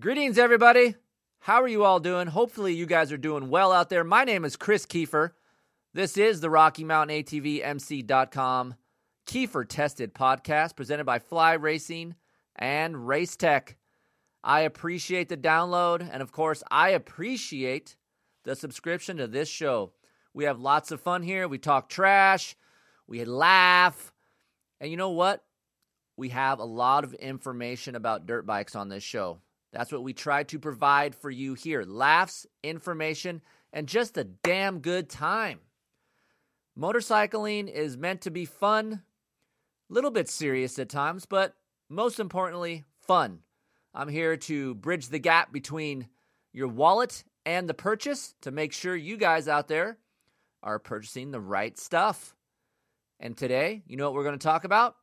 Greetings, everybody. How are you all doing? Hopefully, you guys are doing well out there. My name is Chris Keefer. This is the Rocky Mountain ATVMC.com Keefer Tested podcast presented by Fly Racing and Race Tech. I appreciate the download, and of course, I appreciate the subscription to this show. We have lots of fun here. We talk trash, we laugh, and you know what? We have a lot of information about dirt bikes on this show. That's what we try to provide for you here laughs, information, and just a damn good time. Motorcycling is meant to be fun, a little bit serious at times, but most importantly, fun. I'm here to bridge the gap between your wallet and the purchase to make sure you guys out there are purchasing the right stuff. And today, you know what we're going to talk about?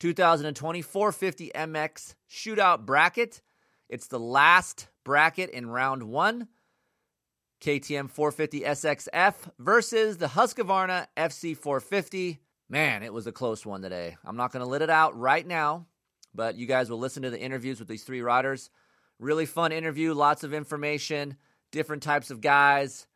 2020 450 MX shootout bracket. It's the last bracket in round one. KTM 450 SXF versus the Husqvarna FC 450. Man, it was a close one today. I'm not going to let it out right now, but you guys will listen to the interviews with these three riders. Really fun interview, lots of information, different types of guys.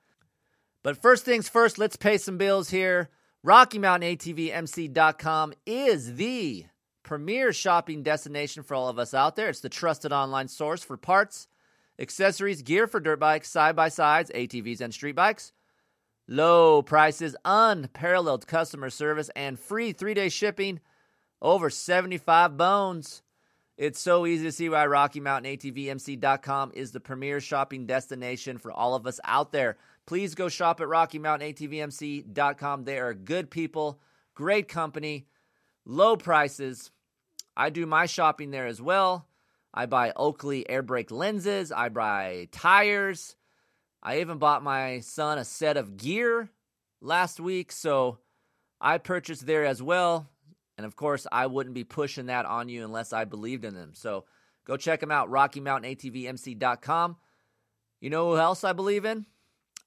But first things first, let's pay some bills here. Rocky Mountain ATVMC.com is the premier shopping destination for all of us out there. It's the trusted online source for parts, accessories, gear for dirt bikes, side by sides, ATVs, and street bikes. Low prices, unparalleled customer service, and free three day shipping. Over 75 bones. It's so easy to see why Rocky Mountain ATVMC.com is the premier shopping destination for all of us out there. Please go shop at Rocky Mountain ATVMC.com. They are good people, great company, low prices. I do my shopping there as well. I buy Oakley air brake lenses, I buy tires. I even bought my son a set of gear last week, so I purchased there as well. And of course, I wouldn't be pushing that on you unless I believed in them. So go check them out, RockyMountainATVMC.com. You know who else I believe in?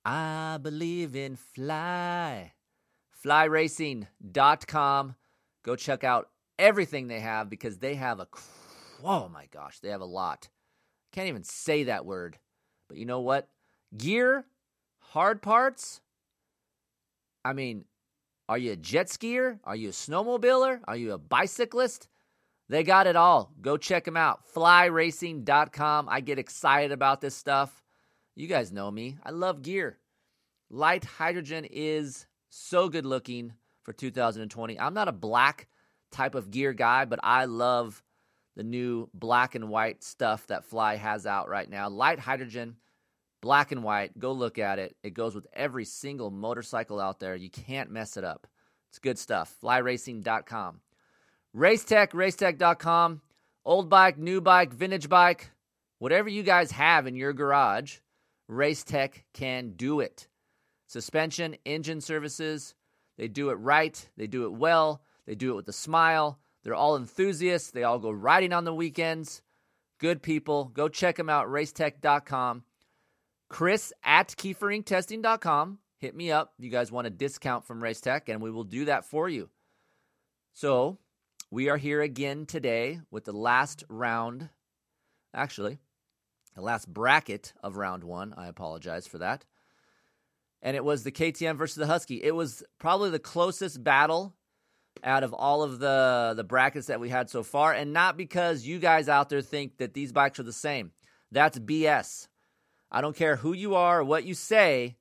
I believe in Fly. FlyRacing.com. Go check out everything they have because they have a, oh my gosh, they have a lot. Can't even say that word. But you know what? Gear, hard parts. I mean, are you a jet skier? Are you a snowmobiler? Are you a bicyclist? They got it all. Go check them out. Flyracing.com. I get excited about this stuff. You guys know me. I love gear. Lite Hydrogen is so good looking for 2020. I'm not a black type of gear guy, but I love the new black and white stuff that Fly has out right now. Lite Hydrogen, black and white. Go look at it. It goes with every single motorcycle out there. You can't mess it up. It's good stuff. Flyracing.com. Racetech, racetech.com. Old bike, new bike, vintage bike, whatever you guys have in your garage, Racetech can do it. Suspension, engine services, they do it right, they do it well, they do it with a smile. They're all enthusiasts. They all go riding on the weekends. Good people. Go check them out, racetech.com. Chris at keeferinctesting.com. Hit me up you guys want a discount from Racetech, and we will do that for you. So, we are here again today with the last round, actually, the last bracket of round one. I apologize for that. And it was the KTM versus the Husky. It was probably the closest battle out of all of the the brackets that we had so far and not because you guys out there think that these bikes are the same. That's BS. I don't care who you are or what you say.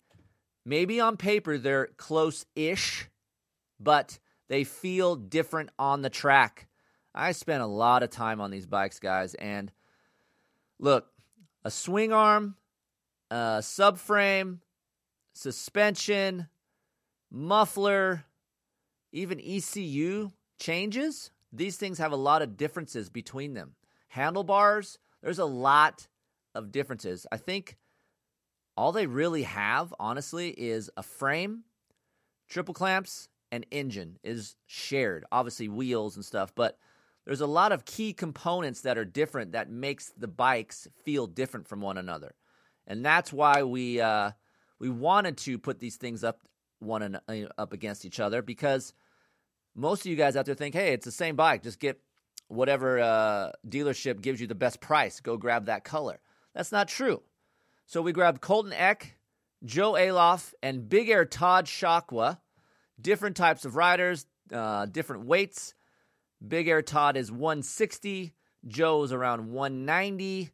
Maybe on paper they're close-ish, but they feel different on the track. I spent a lot of time on these bikes, guys, and look, a swing arm, a subframe, suspension, muffler, even ECU changes, these things have a lot of differences between them. Handlebars, there's a lot of differences. I think all they really have, honestly, is a frame, triple clamps, and engine is shared. Obviously, wheels and stuff, but there's a lot of key components that are different that makes the bikes feel different from one another, and that's why we uh, we wanted to put these things up one and, uh, up against each other because most of you guys out there think, hey, it's the same bike. Just get whatever uh, dealership gives you the best price, go grab that color. That's not true. So we grabbed Colton Eck, Joe Aloff, and Big Air Todd Sciacqua. Different types of riders, uh, different weights. Big Air Todd is 160, Joe's around 190,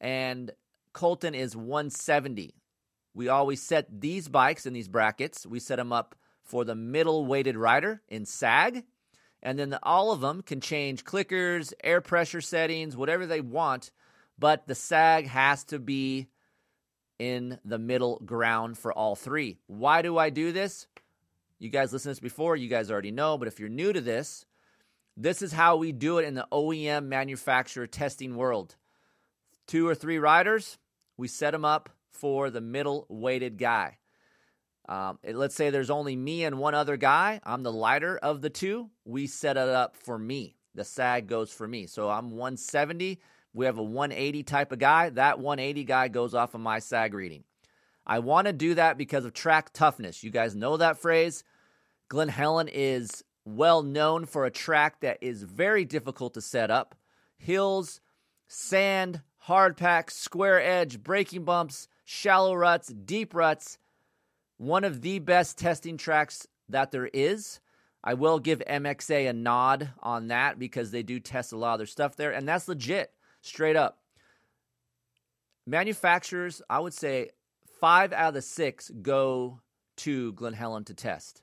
and Colton is 170. We always set these bikes in these brackets. We set them up for the middle weighted rider in SAG. And then the, all of them can change clickers, air pressure settings, whatever they want. But the SAG has to be in the middle ground for all three. Why do I do this? You guys listened to this before, you guys already know. But if you're new to this, this is how we do it in the OEM manufacturer testing world. Two or three riders, we set them up for the middle weighted guy. Um, let's say there's only me and one other guy. I'm the lighter of the two. We set it up for me. The SAG goes for me. So I'm 170. We have a 180 type of guy. That 180 guy goes off of my SAG reading. I want to do that because of track toughness. You guys know that phrase. Glen Helen is well known for a track that is very difficult to set up hills, sand, hard pack, square edge, braking bumps, shallow ruts, deep ruts. One of the best testing tracks that there is. I will give MXA a nod on that because they do test a lot of their stuff there, and that's legit, straight up. Manufacturers, I would say five out of the six go to Glen Helen to test.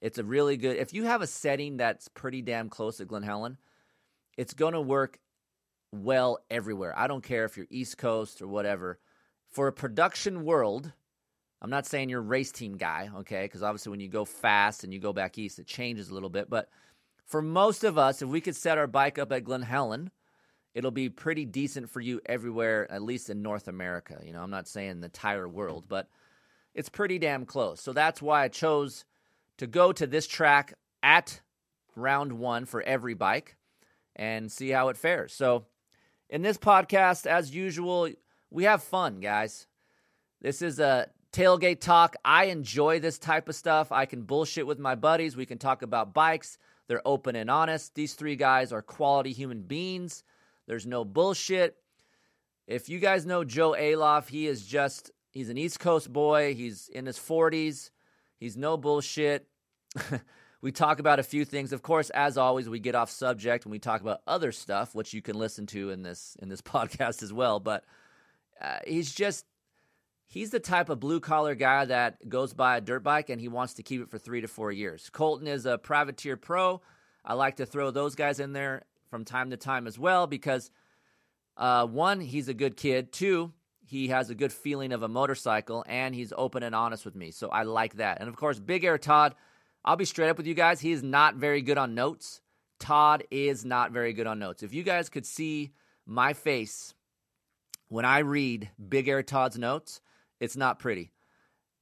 It's a really good. If you have a setting that's pretty damn close to Glen Helen, it's going to work well everywhere. I don't care if you're East Coast or whatever. For a production world, I'm not saying you're a race team guy, okay? Because obviously, when you go fast and you go back east, it changes a little bit. But for most of us, if we could set our bike up at Glen Helen, it'll be pretty decent for you everywhere, at least in North America. You know, I'm not saying the entire world, but it's pretty damn close. So that's why I chose to go to this track at round one for every bike and see how it fares. So, in this podcast, as usual, we have fun, guys. This is a tailgate talk. I enjoy this type of stuff. I can bullshit with my buddies. We can talk about bikes. They're open and honest. These three guys are quality human beings. There's no bullshit. If you guys know Joe Aloff, he is just, he's an East Coast boy. He's in his 40s. He's no bullshit. we talk about a few things. Of course, as always, we get off subject and we talk about other stuff, which you can listen to in this in this podcast as well. But uh, he's just he's the type of blue collar guy that goes by a dirt bike and he wants to keep it for three to four years. Colton is a privateer pro. I like to throw those guys in there from time to time as well because uh, one, he's a good kid. Two, he has a good feeling of a motorcycle and he's open and honest with me. So I like that. And of course, Big Air Todd, I'll be straight up with you guys. He is not very good on notes. Todd is not very good on notes. If you guys could see my face when I read Big Air Todd's notes, it's not pretty.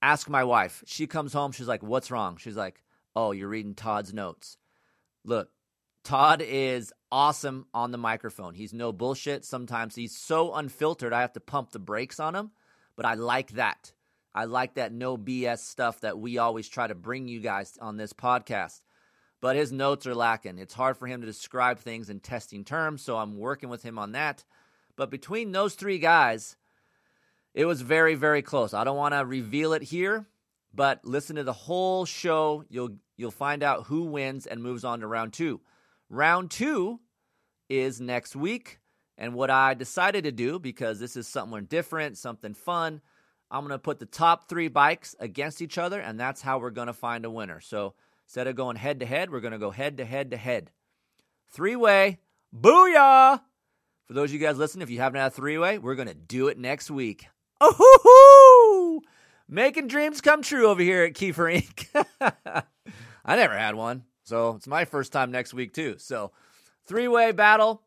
Ask my wife. She comes home. She's like, What's wrong? She's like, Oh, you're reading Todd's notes. Look, Todd is awesome on the microphone. He's no bullshit. Sometimes he's so unfiltered, I have to pump the brakes on him, but I like that. I like that no BS stuff that we always try to bring you guys on this podcast. But his notes are lacking. It's hard for him to describe things in testing terms, so I'm working with him on that. But between those three guys, it was very, very close. I don't want to reveal it here, but listen to the whole show. You'll you'll find out who wins and moves on to round two. Round two is next week. And what I decided to do, because this is something different, something fun, I'm going to put the top three bikes against each other, and that's how we're going to find a winner. So instead of going head to head, we're going to go head to head to head. Three way, booyah! For those of you guys listening, if you haven't had a three way, we're going to do it next week. Oh, making dreams come true over here at Keefer Inc. I never had one. So it's my first time next week, too. So, three way battle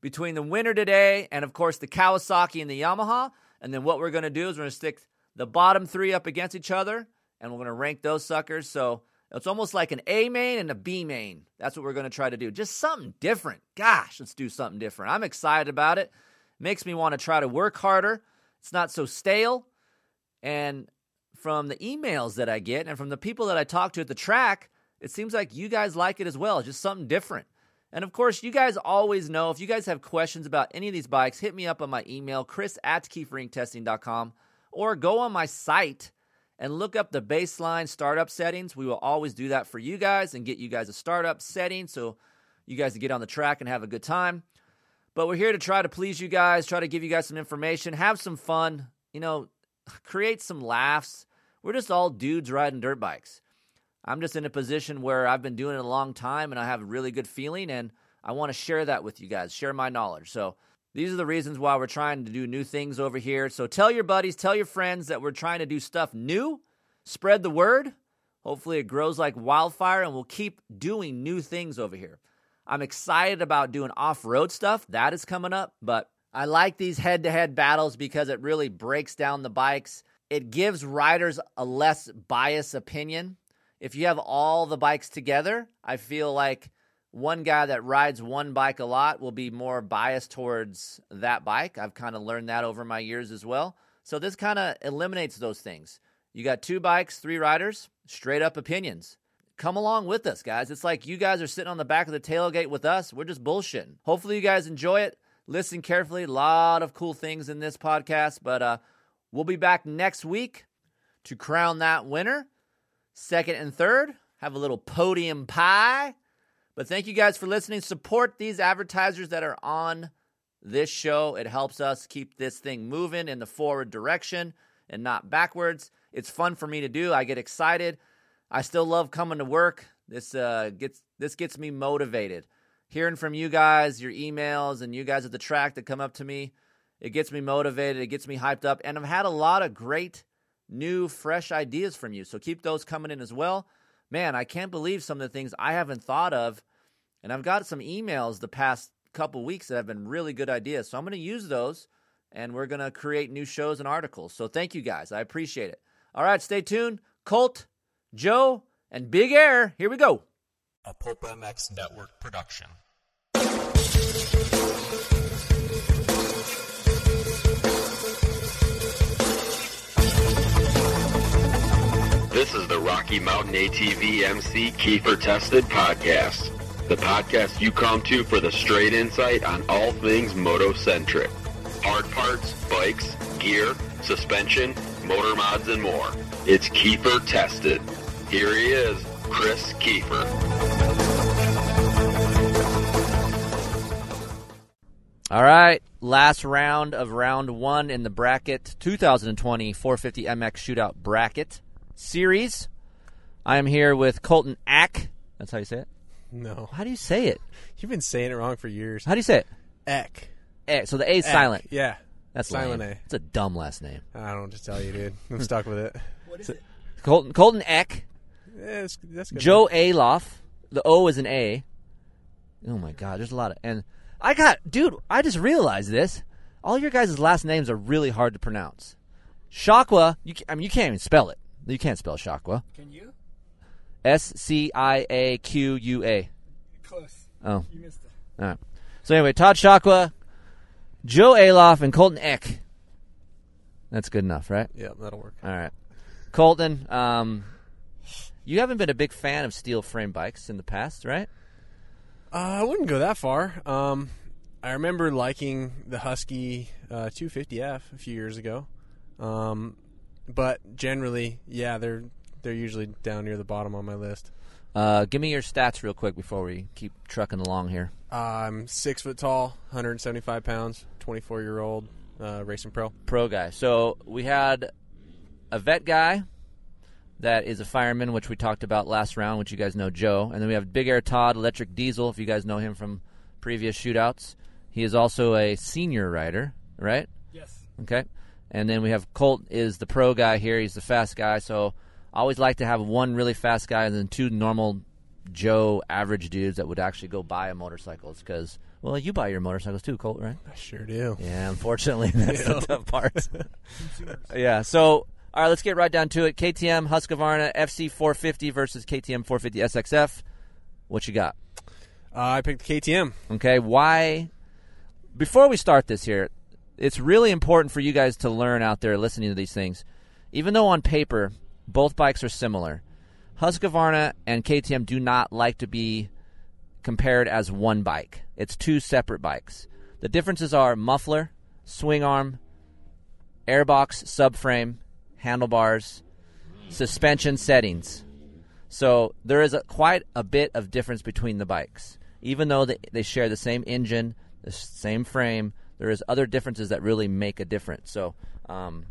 between the winner today and, of course, the Kawasaki and the Yamaha. And then what we're going to do is we're going to stick the bottom three up against each other and we're going to rank those suckers. So, it's almost like an A main and a B main. That's what we're going to try to do. Just something different. Gosh, let's do something different. I'm excited about it. Makes me want to try to work harder. It's not so stale. And from the emails that I get and from the people that I talk to at the track, it seems like you guys like it as well. Just something different. And of course, you guys always know if you guys have questions about any of these bikes, hit me up on my email, chris at keeferinctesting.com, or go on my site and look up the baseline startup settings. We will always do that for you guys and get you guys a startup setting so you guys can get on the track and have a good time. But we're here to try to please you guys, try to give you guys some information, have some fun, you know, create some laughs. We're just all dudes riding dirt bikes. I'm just in a position where I've been doing it a long time and I have a really good feeling and I want to share that with you guys, share my knowledge. So, these are the reasons why we're trying to do new things over here. So, tell your buddies, tell your friends that we're trying to do stuff new, spread the word. Hopefully, it grows like wildfire and we'll keep doing new things over here. I'm excited about doing off road stuff. That is coming up, but I like these head to head battles because it really breaks down the bikes. It gives riders a less biased opinion if you have all the bikes together, I feel like one guy that rides one bike a lot will be more biased towards that bike. I've kind of learned that over my years as well. So this kind of eliminates those things. You got two bikes, three riders, straight up opinions. Come along with us, guys. It's like you guys are sitting on the back of the tailgate with us. We're just bullshitting. Hopefully, you guys enjoy it. Listen carefully. A lot of cool things in this podcast, but uh, we'll be back next week to crown that winner. Second and third, have a little podium pie. But thank you guys for listening. Support these advertisers that are on this show. It helps us keep this thing moving in the forward direction and not backwards. It's fun for me to do. I get excited. I still love coming to work. This uh, gets this gets me motivated. Hearing from you guys, your emails, and you guys at the track that come up to me, it gets me motivated. It gets me hyped up. And I've had a lot of great new, fresh ideas from you. So keep those coming in as well. Man, I can't believe some of the things I haven't thought of. And I've got some emails the past couple weeks that have been really good ideas. So I'm going to use those and we're going to create new shows and articles. So thank you guys. I appreciate it. All right, stay tuned. Colt, Joe, and Big Air. Here we go. A Pulp MX Network production. This is the Rocky Mountain ATV MC Keefer Tested Podcast. The podcast you come to for the straight insight on all things moto-centric. Hard parts, bikes, gear, suspension, motor mods, and more. It's Keefer Tested. Here he is, Chris Keefer. All right, last round of round one in the bracket 2020 450 MX Shootout bracket series. I am here with Colton Ack. That's how you say it. No. How do you say it? You've been saying it wrong for years. How do you say it? Eck. Eh, so the A is Eck. silent. Yeah. That's silent lame. A. It's a dumb last name. I don't know what to tell you, dude. I'm stuck with it. What is it? Colton Colton Eck. Yeah, that's, that's good. Joe Aloff. The O is an A. Oh my God, there's a lot of and I got dude. I just realized this. All your guys' last names are really hard to pronounce. Sciacqua, you ca- I mean you can't even spell it. You can't spell Sciacqua. Can you? S C I A Q U A. Close. Oh, You missed it. all right. So anyway, Todd Sciacqua, Joe Aloff, and Colton Eck. That's good enough, right? Yeah, that'll work. All right. Colton, um, you haven't been a big fan of steel frame bikes in the past, right? Uh, I wouldn't go that far. Um, I remember liking the Husky uh, 250F a few years ago. Um, but generally, yeah, they're they're usually down near the bottom on my list. Uh, give me your stats real quick before we keep trucking along here. I'm six foot tall, 175 pounds, 24 year old, uh, racing pro. Pro guy. So we had a vet guy that is a fireman, which we talked about last round, which you guys know Joe. And then we have Big Air Todd, electric diesel, if you guys know him from previous shootouts. He is also a senior rider, right? Yes. Okay. And then we have Colt is the pro guy here. He's the fast guy. So I always like to have one really fast guy and then two normal Joe average dudes that would actually go buy a motorcycles because well you buy your motorcycles too, Colt, right? I sure do. Yeah, unfortunately that's the tough part. yeah. So all right, let's get right down to it. KTM Husqvarna FC 450 versus KTM 450 SXF. What you got? Uh, I picked KTM. Okay, why? Before we start this here, it's really important for you guys to learn out there listening to these things. Even though on paper both bikes are similar, Husqvarna and KTM do not like to be compared as one bike. It's two separate bikes. The differences are muffler, swing arm, airbox, subframe, handlebars, suspension settings. So there is a, quite a bit of difference between the bikes. Even though they, they share the same engine, the same frame, there is other differences that really make a difference. So, um,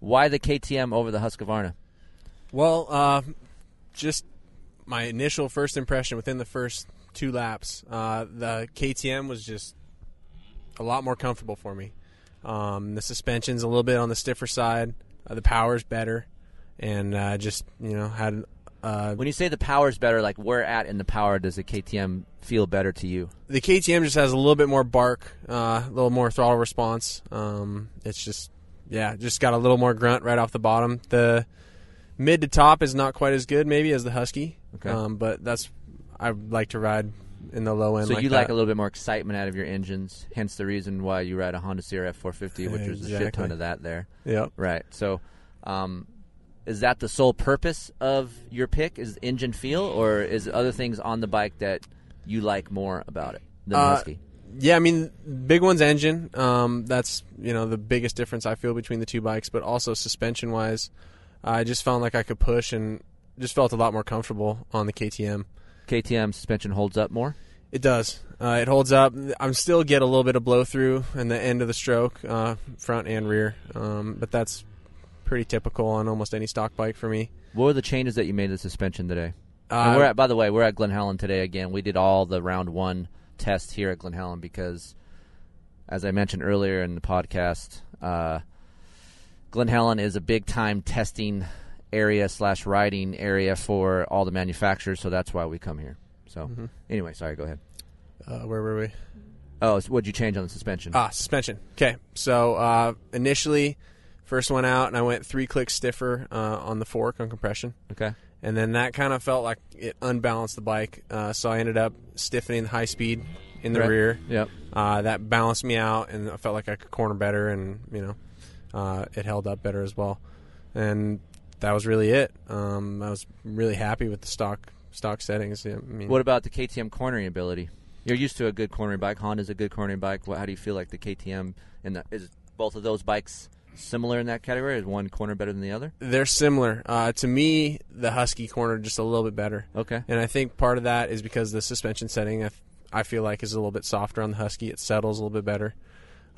why the KTM over the Husqvarna? Well, uh, just my initial first impression within the first two laps, uh, the KTM was just a lot more comfortable for me. Um, the suspension's a little bit on the stiffer side. Uh, the power's better, and uh, just you know had. Uh, When you say the power's better, like where at in the power does the KTM feel better to you? the KTM just has a little bit more bark, uh, a little more throttle response. Um, it's just, yeah, just got a little more grunt right off the bottom. The mid to top is not quite as good, maybe, as the Husky. Okay. Um, but that's I like to ride in the low end. So like you that. like a little bit more excitement out of your engines, hence the reason why you ride a Honda CRF 450, which was a shit ton of that there. Yep. Right. So, um, is that the sole purpose of your pick? Is engine feel, or is other things on the bike that you like more about it than the Uh, Husky? Yeah, I mean, big one's engine. Um, that's you know the biggest difference I feel between the two bikes, but also suspension wise, I just found like I could push and just felt a lot more comfortable on the KTM. KTM suspension holds up more. It does. Uh, it holds up. I'm still get a little bit of blow through in the end of the stroke, uh, front and rear, um, but that's pretty typical on almost any stock bike for me. What were the changes that you made to the suspension today? Uh, we're at, by the way, we're at Glen Helen today again. We did all the round one tests here at Glen Helen because, as I mentioned earlier in the podcast, uh, Glen Helen is a big time testing area slash riding area for all the manufacturers, so that's why we come here. So, Mm-hmm. anyway, sorry, go ahead. uh, where were we? Oh, so what'd you change on the suspension? Ah, suspension. Okay, so uh, initially, first one out, and I went three clicks stiffer uh, on the fork on compression, okay. and then that kind of felt like it unbalanced the bike. Uh, so I ended up stiffening the high speed in the Right. rear. Yep. Uh, that balanced me out, and I felt like I could corner better, and you know, uh, it held up better as well. And that was really it. Um, I was really happy with the stock stock settings. I mean, What about the KTM cornering ability? You're used to a good cornering bike. Honda's a good cornering bike. What, how do you feel like the KTM and the, is both of those bikes similar in that category? Is one corner better than the other? they're similar. Uh, to me, the Husky corner just a little bit better. Okay. And I think part of that is because the suspension setting, I, f- I feel like, is a little bit softer on the Husky. It settles a little bit better.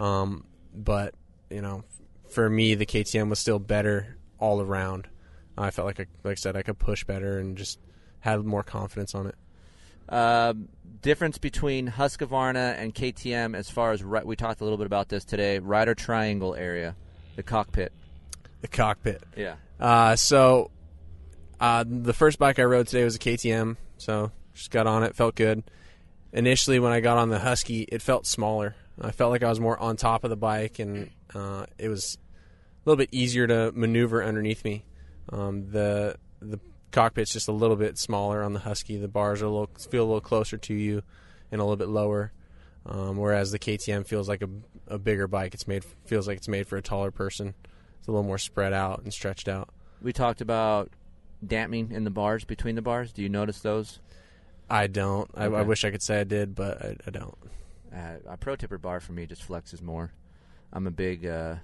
Um, but, you know, for me, the KTM was still better all around. I felt like, I, like I said, I could push better and just had more confidence on it. Um, difference between Husqvarna and KTM as far as ri- we talked a little bit about this today. Rider triangle area, the cockpit. The cockpit. Yeah. Uh, so, uh, the first bike I rode today was a KTM. So, just got on it, felt good. Initially, when I got on the Husky, it felt smaller. I felt like I was more on top of the bike, and uh, it was little bit easier to maneuver underneath me. Um, the the cockpit's just a little bit smaller on the Husky. The bars are a little feel a little closer to you, and a little bit lower. Um, whereas the KTM feels like a, a bigger bike. It's made feels like it's made for a taller person. It's a little more spread out and stretched out. We talked about damping in the bars between the bars. Do you notice those? I don't. I, I wish I could say I did, but I, I don't. Uh, a Pro Taper bar for me just flexes more. I'm a big, uh,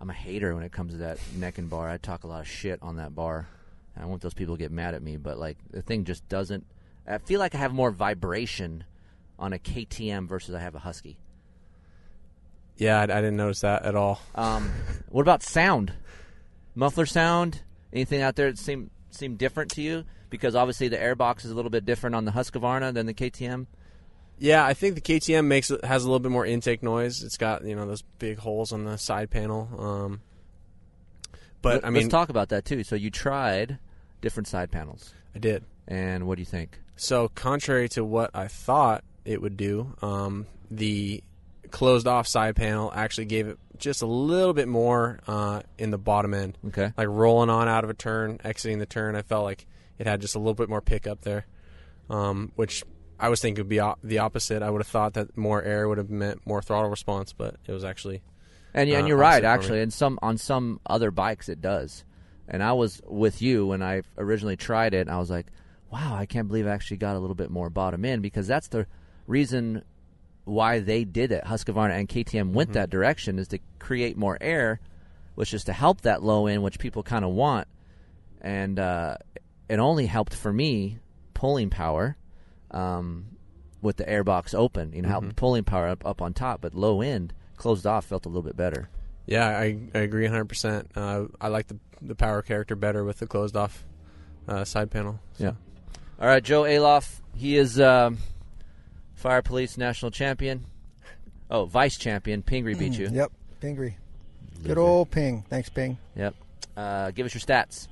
I'm a hater when it comes to that Neken bar. I talk a lot of shit on that bar. I want those people to get mad at me, but like the thing just doesn't. I feel like I have more vibration on a KTM versus I have a Husky. Yeah, I, I didn't notice that at all. Um, what about sound? Muffler sound? Anything out there that seem seem different to you? Because obviously the airbox is a little bit different on the Husqvarna than the KTM. Yeah, I think the KTM makes has a little bit more intake noise. It's got you know those big holes on the side panel. Um, but Let- I mean, let's talk about that too. So you tried different side panels, I did. and what do you think? So contrary to what I thought it would do, um, the closed off side panel actually gave it just a little bit more uh, in the bottom end. Okay. like rolling on out of a turn, exiting the turn. I felt like it had just a little bit more pickup there, um, which I was thinking it would be op- the opposite. I would have thought that more air would have meant more throttle response, but it was actually And, and Uh, you're right, actually. And some on some other bikes it does. And I was with you when I originally tried it. And I was like, wow, I can't believe I actually got a little bit more bottom end because that's the reason why they did it. Husqvarna and KTM went that direction is to create more air, which is to help that low end, which people kind of want. And uh, it only helped for me pulling power um, with the airbox open. You know, helped pulling power up, up on top, but low end closed off felt a little bit better. Yeah, I, I agree 100%. Uh, I like the the power character better with the closed off uh, side panel. Yeah. All right, Joe Aloff. He is um, fire police national champion. Oh, vice champion. Pingree beat you. Yep, Pingree. Good old Ping. Thanks, Ping. Yep. Uh, give us your stats.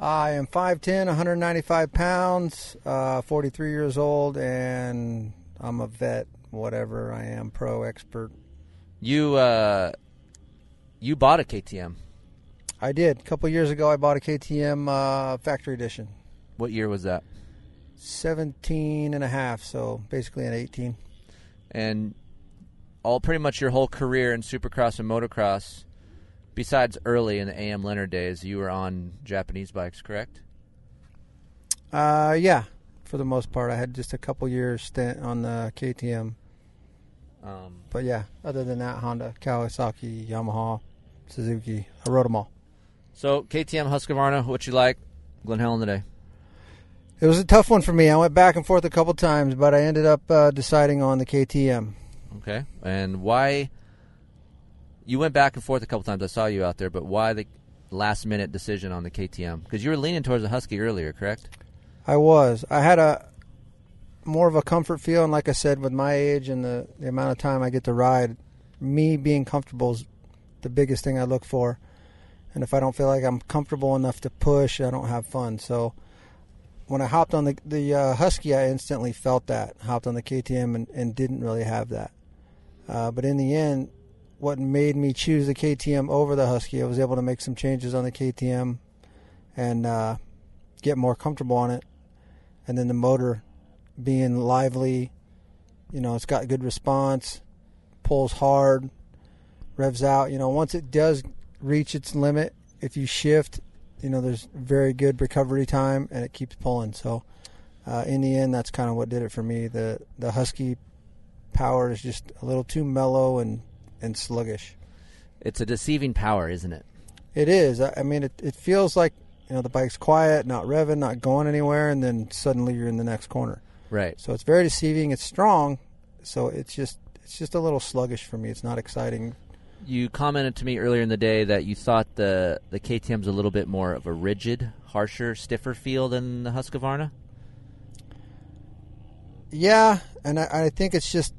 I am 5'10", 195 pounds, uh, 43 years old, and I'm a vet, whatever I am, pro expert. You uh, you bought a KTM. I did. A couple years ago, I bought a KTM uh, factory edition. What year was that? 17 and a half, so basically an 18. And all pretty much your whole career in Supercross and motocross, besides early in the AM Leonard days, you were on Japanese bikes, correct? Uh, yeah, for the most part. I had just a couple years stint on the KTM. Um, But yeah, other than that, Honda, Kawasaki, Yamaha, Suzuki, I rode them all. so KTM Husqvarna, what you like? Glen Helen today. It was a tough one for me. I went back and forth a couple times, but I ended up uh, deciding on the KTM. Okay. And why? You went back and forth a couple times. I saw you out there, but why the last minute decision on the KTM? Because you were leaning towards the Husky earlier, correct? I was. I had a more of a comfort feel, and like I said, with my age and the, the amount of time I get to ride, me being comfortable is the biggest thing I look for. And if I don't feel like I'm comfortable enough to push, I don't have fun. So when I hopped on the the uh, Husky, I instantly felt that. Hopped on the KTM and, and didn't really have that. Uh, but in the end, what made me choose the KTM over the Husky, I was able to make some changes on the KTM and uh, get more comfortable on it. And then the motor being lively, you know, it's got good response, pulls hard, revs out. You know, once it does reach its limit, if you shift, you know, there's very good recovery time and it keeps pulling. So, uh, in the end, that's kind of what did it for me. The the Husky power is just a little too mellow and and sluggish. It's a deceiving power, isn't it? It is. I I mean, it, it feels like you know the bike's quiet, not revving, not going anywhere, and then suddenly you're in the next corner. Right. So it's very deceiving. It's strong, so it's just it's just a little sluggish for me. It's not exciting. You commented to me earlier in the day that you thought the the KTM's a little bit more of a rigid, harsher, stiffer feel than the Husqvarna. Yeah, and I, I think it's just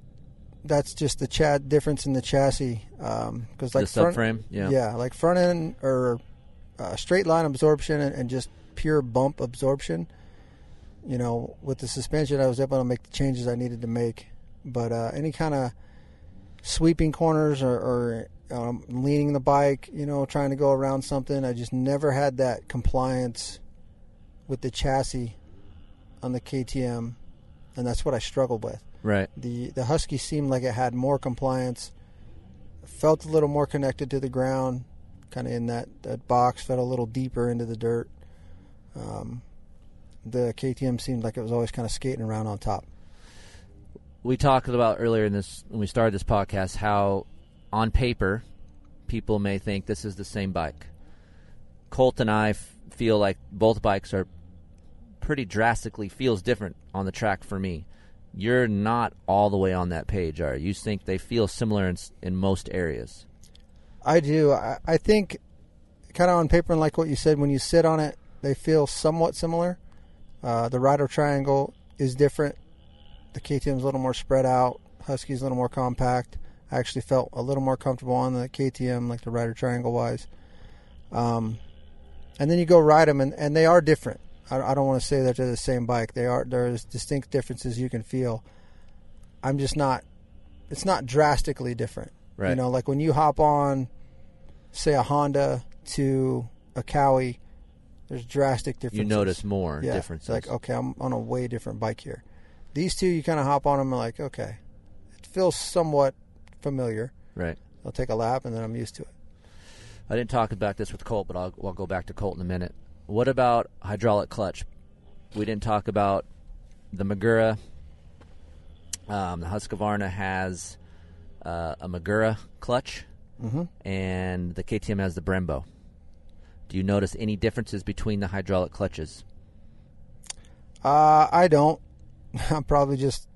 that's just the chat difference in the chassis because like the front, subframe, yeah. yeah, like front end or uh, straight line absorption and, and just pure bump absorption. You know, with the suspension, I was able to make the changes I needed to make. But uh, any kind of sweeping corners or, or um, leaning the bike, you know, trying to go around something, I just never had that compliance with the chassis on the KTM, and that's what I struggled with. Right. The the Husky seemed like it had more compliance, felt a little more connected to the ground, kind of in that, that box, felt a little deeper into the dirt. Um, the KTM seemed like it was always kind of skating around on top. we talked about earlier in this when we started this podcast how on paper people may think this is the same bike. Colt and I f- feel like both bikes are pretty drastically feels different on the track for me. You're not all the way on that page, are you? You think they feel similar in, in most areas? I do. I, I think, kind of on paper, and like what you said, when you sit on it, they feel somewhat similar. Uh, the rider triangle is different. The KTM's a little more spread out. Husky's a little more compact. I actually felt a little more comfortable on the KTM, like the rider triangle wise. Um, and then you go ride them, and, and they are different. I, I don't want to say that they're the same bike. They are. There's distinct differences you can feel. I'm just not. It's not drastically different. Right. You know, like when you hop on, say a Honda to a Cowie, there's drastic differences. You notice more yeah, differences. It's like okay, I'm on a way different bike here. These two, you kind of hop on them and like okay, it feels somewhat familiar. right. I'll take a lap and then I'm used to it. I didn't talk about this with Colt, but I'll, I'll go back to Colt in a minute. What about hydraulic clutch? we didn't talk about the Magura. Um, the Husqvarna has uh, a Magura clutch, Mhm. and the KTM has the Brembo. Do you notice any differences between the hydraulic clutches? Uh, I don't. I'm probably just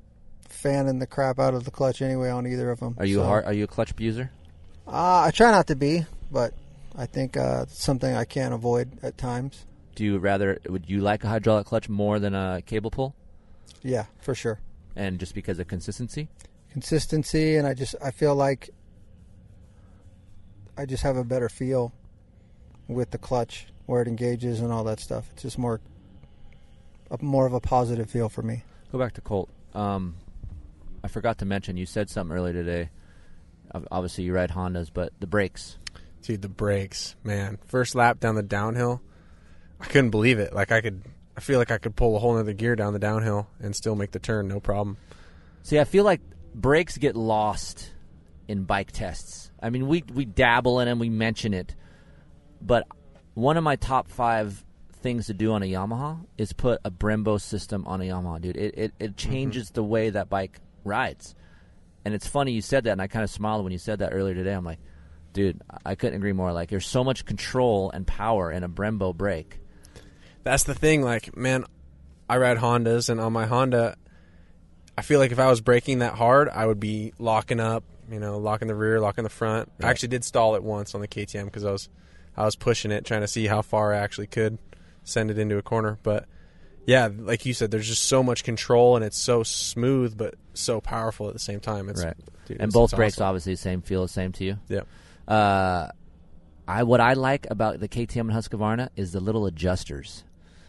fanning the crap out of the clutch anyway on either of them. Are you so. a hard, Are you a clutch abuser? Uh, I try not to be, but I think uh, something I can't avoid at times. Do you rather? Would you like a hydraulic clutch more than a cable pull? Yeah, for sure. And just because of consistency? Consistency, and I just I feel like I just have a better feel with the clutch where it engages and all that stuff. It's just more a, more of a positive feel for me. Go back to Colt. Um, I forgot to mention. You said something earlier today. Obviously, you ride Hondas, but the brakes. Dude, the brakes, man. First lap down the downhill, I couldn't believe it. Like I could, I feel like I could pull a whole other gear down the downhill and still make the turn, no problem. See, I feel like brakes get lost in bike tests. I mean, we we dabble in them, we mention it, but one of my top five things to do on a Yamaha is put a Brembo system on a Yamaha, dude. It it, it mm-hmm. changes the way that bike rides, and it's funny you said that, and I kind of smiled when you said that earlier today. I'm like, dude, I couldn't agree more. Like, there's so much control and power in a Brembo brake. That's the thing. Like, man, I ride Hondas, and on my Honda, I feel like if I was braking that hard, I would be locking up. You know, locking the rear, locking the front. I actually did stall it once on the KTM because I was, I was pushing it, trying to see how far I actually could send it into a corner. But yeah, like you said, there's just so much control, and it's so smooth, but so powerful at the same time. It's Right. dude, and it's- both it's brakes awesome. obviously same feel the same to you. Yeah. Uh, I what I like about the KTM and Husqvarna is the little adjusters.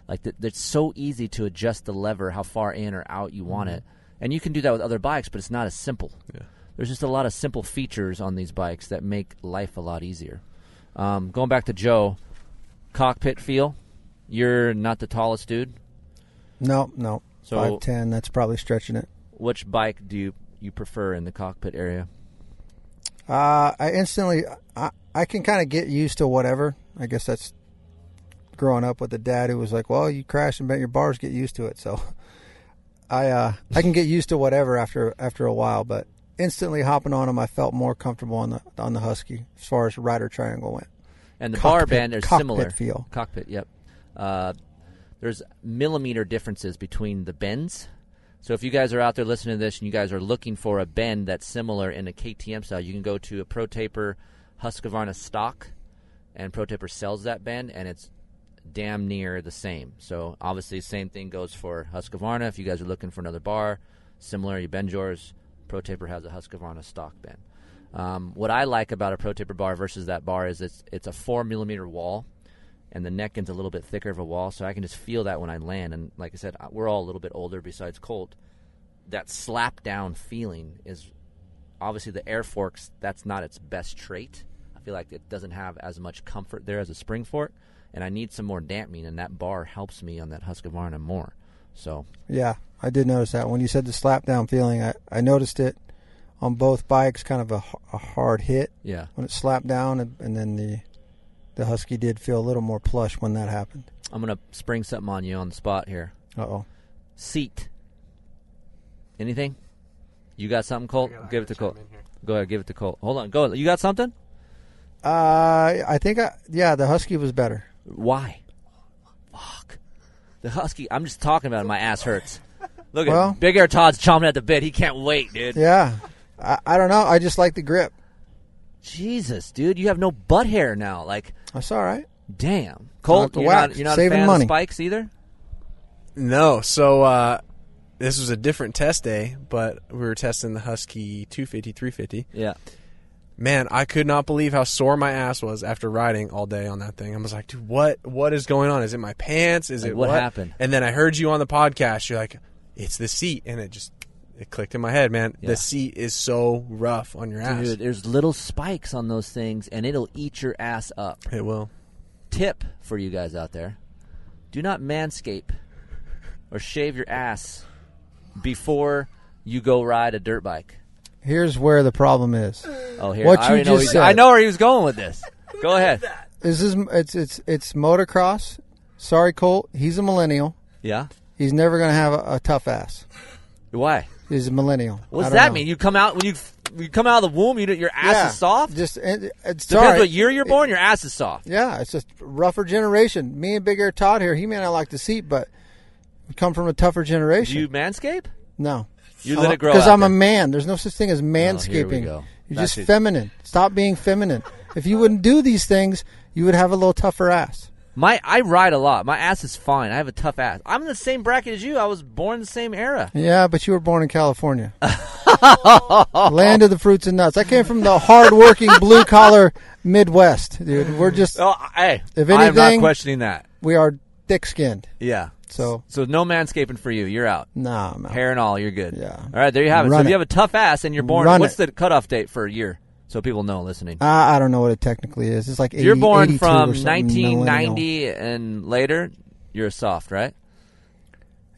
Like th- it's so easy to adjust the lever how far in or out you want it, and you can do that with other bikes, but it's not as simple. Yeah. There's just a lot of simple features on these bikes that make life a lot easier. Um, going back to Joe, cockpit feel. You're not the tallest dude. No, no. So- Five ten. That's probably stretching it. Which bike do you, you prefer in the cockpit area? Uh, I instantly, I, I can kind of get used to whatever. I guess that's growing up with a dad who was like, "Well, you crash and bent your bars, get used to it." So, I, uh, I can get used to whatever after after a while. But instantly hopping on them, I felt more comfortable on the on the Husky as far as rider triangle went. And the bar Cockpit- band are cockpit similar. feel. Cockpit, yep. Uh, there's millimeter differences between the bends. So if you guys are out there listening to this and you guys are looking for a bend that's similar in a KTM style, you can go to a Pro Taper Husqvarna stock, and Pro Taper sells that bend, and it's damn near the same. So obviously, the same thing goes for Husqvarna. If you guys are looking for another bar similar, you bend yours. Pro Taper has a Husqvarna stock bend. Um, what I like about a Pro Taper bar versus that bar is it's it's a four millimeter wall, and the Neken's a little bit thicker of a wall, so I can just feel that when I land. And like I said, we're all a little bit older besides Colt. That slap down feeling is obviously the air forks. That's not its best trait. I feel like it doesn't have as much comfort there as a spring fork, and I need some more dampening, and that bar helps me on that Husqvarna more. So Yeah, I did notice that when you said the slap down feeling. I, I noticed it on both bikes, kind of a, a hard hit yeah, when it slapped down, and, and then the the Husky did feel a little more plush when that happened. I'm gonna spring something on you on the spot here. Uh oh. Seat. Anything? You got something, Colt? Give it to Colt. Go ahead, give it to Colt. Hold on, go. You got something? Uh, I think I, yeah, the Husky was better. Why? Fuck. The Husky. I'm just talking about it. My ass hurts. Look Well- at Big Air Todd's chomping at the bit. He can't wait, dude. Yeah, I, I don't know. I just like the grip. Jesus, dude, you have no butt hair now. Like, That's all right. damn. Colt, you're not, you're not Saving a fan money. of spikes either. No, so uh, this was a different test day, but we were testing the Husky 250, 350. Yeah. Man, I could not believe how sore my ass was after riding all day on that thing. I was like, dude, what what is going on? Is it my pants? Is Like, it what happened? And then I heard you on the podcast. You're like, it's the seat, and it just it clicked in my head, man. Yeah. The seat is so rough on your ass. Dude, there's little spikes on those things, and it'll eat your ass up. It will. Tip for you guys out there: Do not manscape or shave your ass before you go ride a dirt bike. Here's where the problem is. Oh, here What I you already know just he's- said. I know where he was going with this. Go ahead. This is it's it's it's motocross. Sorry, Colt. He's a millennial. Yeah. He's never going to have a, a tough ass. Why? He's a millennial. What does that know. mean? You come out when you you come out of the womb, you your ass Yeah, is soft. Just it, it's Depends sorry. what year you're born. Your ass is soft. Yeah, it's just rougher generation. Me and Big Air Todd here. He may not like the seat, but we come from a tougher Do generation. you manscape? no, You let it grow because I'm a man. There's no such thing as Oh, manscaping. go. You're That's just it. feminine. Stop being feminine. If you wouldn't do these things, you would have a little tougher ass. My I ride a lot. My ass is fine. I have a tough ass. I'm in the same bracket as you. I was born in the same era. Yeah, but you were born in California, land of the fruits and nuts. I came from the hard-working blue collar Midwest, dude. We're just Oh, hey, If I'm not questioning that. we are thick-skinned. Yeah. So So no manscaping for you. You're out. nah, I'm out. Hair and all, you're good. Yeah. All right, there you have it. so Run if you have a tough ass and you're born, Run what's it. the cutoff date for a year? So people know listening. I, I don't know what it technically is. It's like 80, If you're born from or something, millennial. 1990 and later, you're soft, right?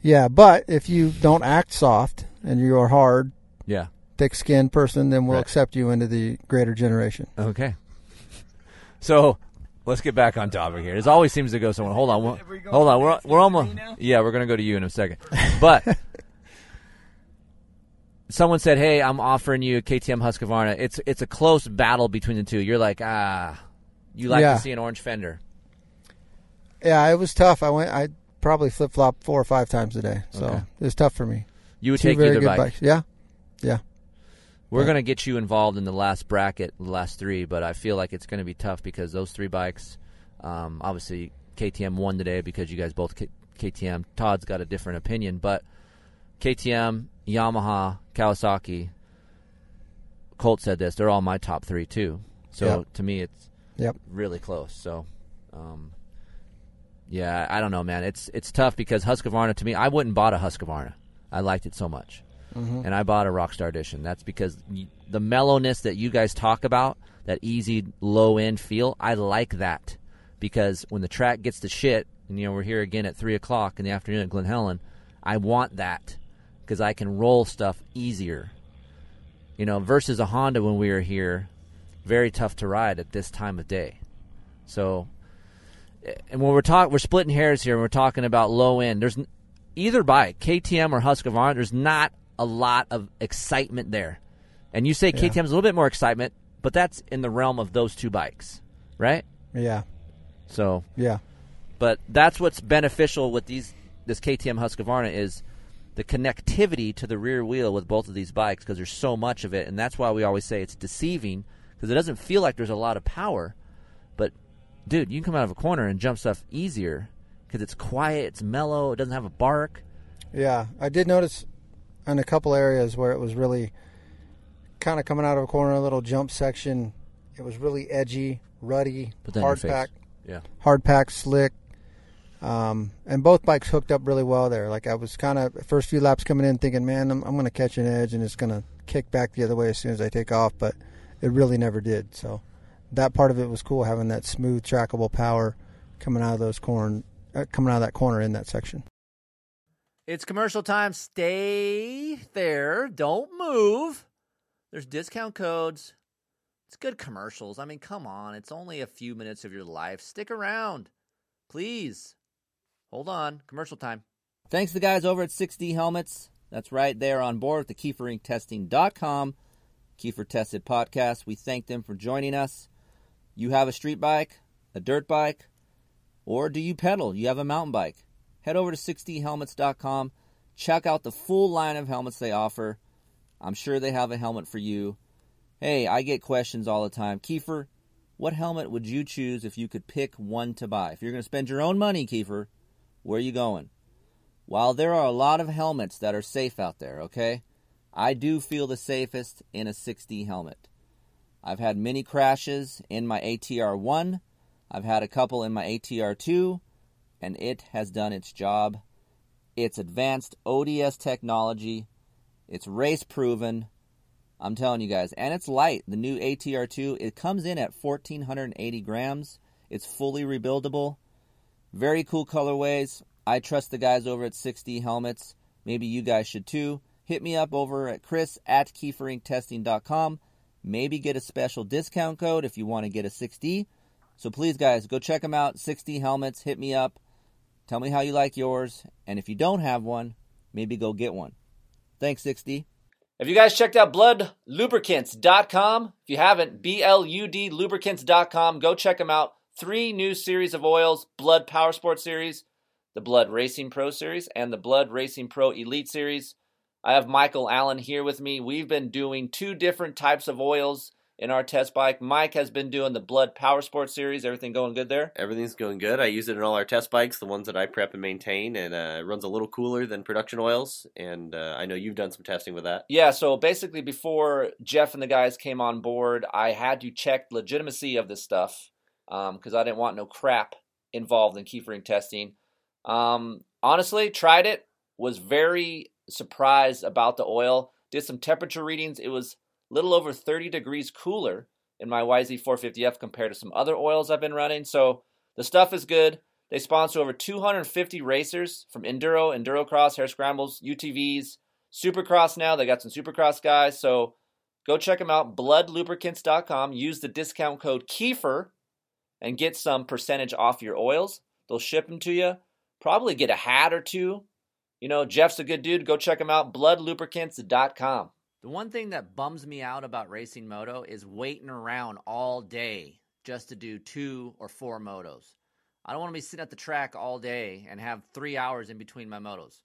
Yeah, but if you don't act soft and you're hard, Yeah. thick-skinned person, then we'll Right. accept you into the greater generation. Okay. So let's get back on topic here. This always seems to go somewhere. Hold on. We're, hold on. We're, we're almost. Yeah, we're going to go to you in a second. But someone said, "Hey, I'm offering you a KTM Husqvarna. It's it's a close battle between the two. You're like, ah, you like Yeah. to see an orange fender. Yeah, it was tough. I went. I probably flip flop four or five times a day, so Okay. it was tough for me. You would Two take very either good bike. bikes. Yeah, yeah. We're Yeah. going to get you involved in the last bracket, the last three, but I feel like it's going to be tough because those three bikes, um, obviously KTM won today because you guys both K- KTM. Todd's got a different opinion, but KTM, Yamaha, Kawasaki, Colt said this. They're all my top three too. So Yep. to me, it's Yep. really close. So, um, yeah, I don't know, man. It's it's tough because Husqvarna to me, I wouldn't bought a Husqvarna. I liked it so much, and I bought a Rockstar Edition. That's because y- the mellowness that you guys talk about, that easy low end feel, I like that because when the track gets to shit, and you know we're here again at three o'clock in the afternoon at Glen Helen, I want that because I can roll stuff easier. You know, versus a Honda when we were here, very tough to ride at this time of day. So, eh, and when we're talking, we're splitting hairs here. and We're talking about low end. There's n- either bike, KTM or Husqvarna. There's not a lot of excitement there. And you say KTM's a little bit more excitement, but that's in the realm of those two bikes, right? Yeah, So, yeah, but that's what's beneficial with these this KTM Husqvarna is the connectivity to the rear wheel with both of these bikes because there's so much of it, and that's why we always say it's deceiving because it doesn't feel like there's a lot of power, but dude, you can come out of a corner and jump stuff easier because it's quiet, it's mellow, it doesn't have a bark. yeah. I did notice in a couple areas where it was really kind of coming out of a corner, a little jump section. It was really edgy, ruddy, hard pack, Yeah, hard pack, slick. Um, and both bikes hooked up really well there. Like I was kind of first few laps coming in thinking, man, I'm, I'm going to catch an edge and it's going to kick back the other way as soon as I take off, but it really never did. So that part of it was cool having that smooth trackable power coming out of those corn, uh, coming out of that corner in that section. It's commercial time. Stay there. Don't move. There's discount codes. It's good commercials. I mean, come on. It's only a few minutes of your life. Stick around. Please. Hold on. Commercial time. Thanks to the guys over at 6D Helmets. That's right. They're on board with the KeeferIncTesting.com Keefer Tested podcast. We thank them for joining us. You have a street bike, a dirt bike, or do you pedal? You have a mountain bike head over to 6dhelmets.com. Check out the full line of helmets they offer. I'm sure they have a helmet for you. Hey, I get questions all the time. Keefer, what helmet would you choose if you could pick one to buy? If you're going to spend your own money, Keefer, where are you going? While there are a lot of helmets that are safe out there, okay, I do feel the safest in a 6D helmet. I've had many crashes in my ATR 1. I've had a couple in my ATR 2 and it has done its job. It's advanced ODS technology. It's race proven. I'm telling you guys, and it's light. The new ATR2 it comes in at 1480 grams. It's fully rebuildable. Very cool colorways. I trust the guys over at 6D Helmets. Maybe you guys should too. Hit me up over at Chris at KeeferIncTesting.com. Maybe get a special discount code if you want to get a 6D. So please, guys, go check them out. 6D Helmets. Hit me up. Tell me how you like yours, and if you don't have one, maybe go get one. Thanks, 6D. Have you guys checked out bludlubricants.com? If you haven't, B L U D lubricants.com, go check them out. Three new series of oils Blud Power Sport Series, the Blud Racing Pro Series, and the Blud Racing Pro Elite Series. I have Michael Allen here with me. We've been doing two different types of oils in our test bike. Mike has been doing the Blud Power Sport Series. Everything going good there? Everything's going good. I use it in all our test bikes, the ones that I prep and maintain, and uh, it runs a little cooler than production oils. And uh, I know you've done some testing with that. Yeah, so basically, before Jeff and the guys came on board, I had to check legitimacy of this stuff because um, I didn't want no crap involved in Keefer Inc testing. Um, honestly, tried it, was very surprised about the oil. Did some temperature readings. It was a little over 30 degrees cooler in my YZ450F compared to some other oils I've been running. So the stuff is good. They sponsor over 250 racers from enduro, endurocross, hare scrambles, UTVs, supercross now. They got some supercross guys. So go check them out, bludlubricants.com. Use the discount code KEEFER and get some percentage off your oils. They'll ship them to you. Probably get a hat or two. You know, Jeff's a good dude. Go check him out, bludlubricants.com. The one thing that bums me out about racing moto is waiting around all day just to do two or four motos. I don't want to be sitting at the track all day and have three hours in between my motos.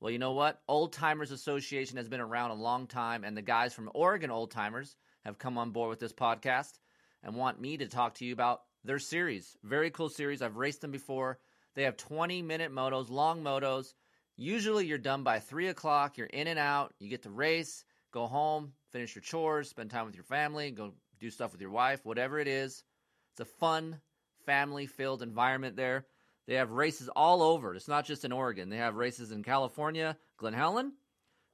Well, you know what? Old Timers Association has been around a long time, and the guys from Oregon Old Timers have come on board with this podcast and want me to talk to you about their series. Very cool series. I've raced them before. They have 20 minute motos, long motos. Usually you're done by 3 o'clock. You're in and out. You get to race, go home, finish your chores, spend time with your family, go do stuff with your wife, whatever it is. It's a fun, family filled environment there. They have races all over. It's not just in Oregon. They have races in California, Glen Helen,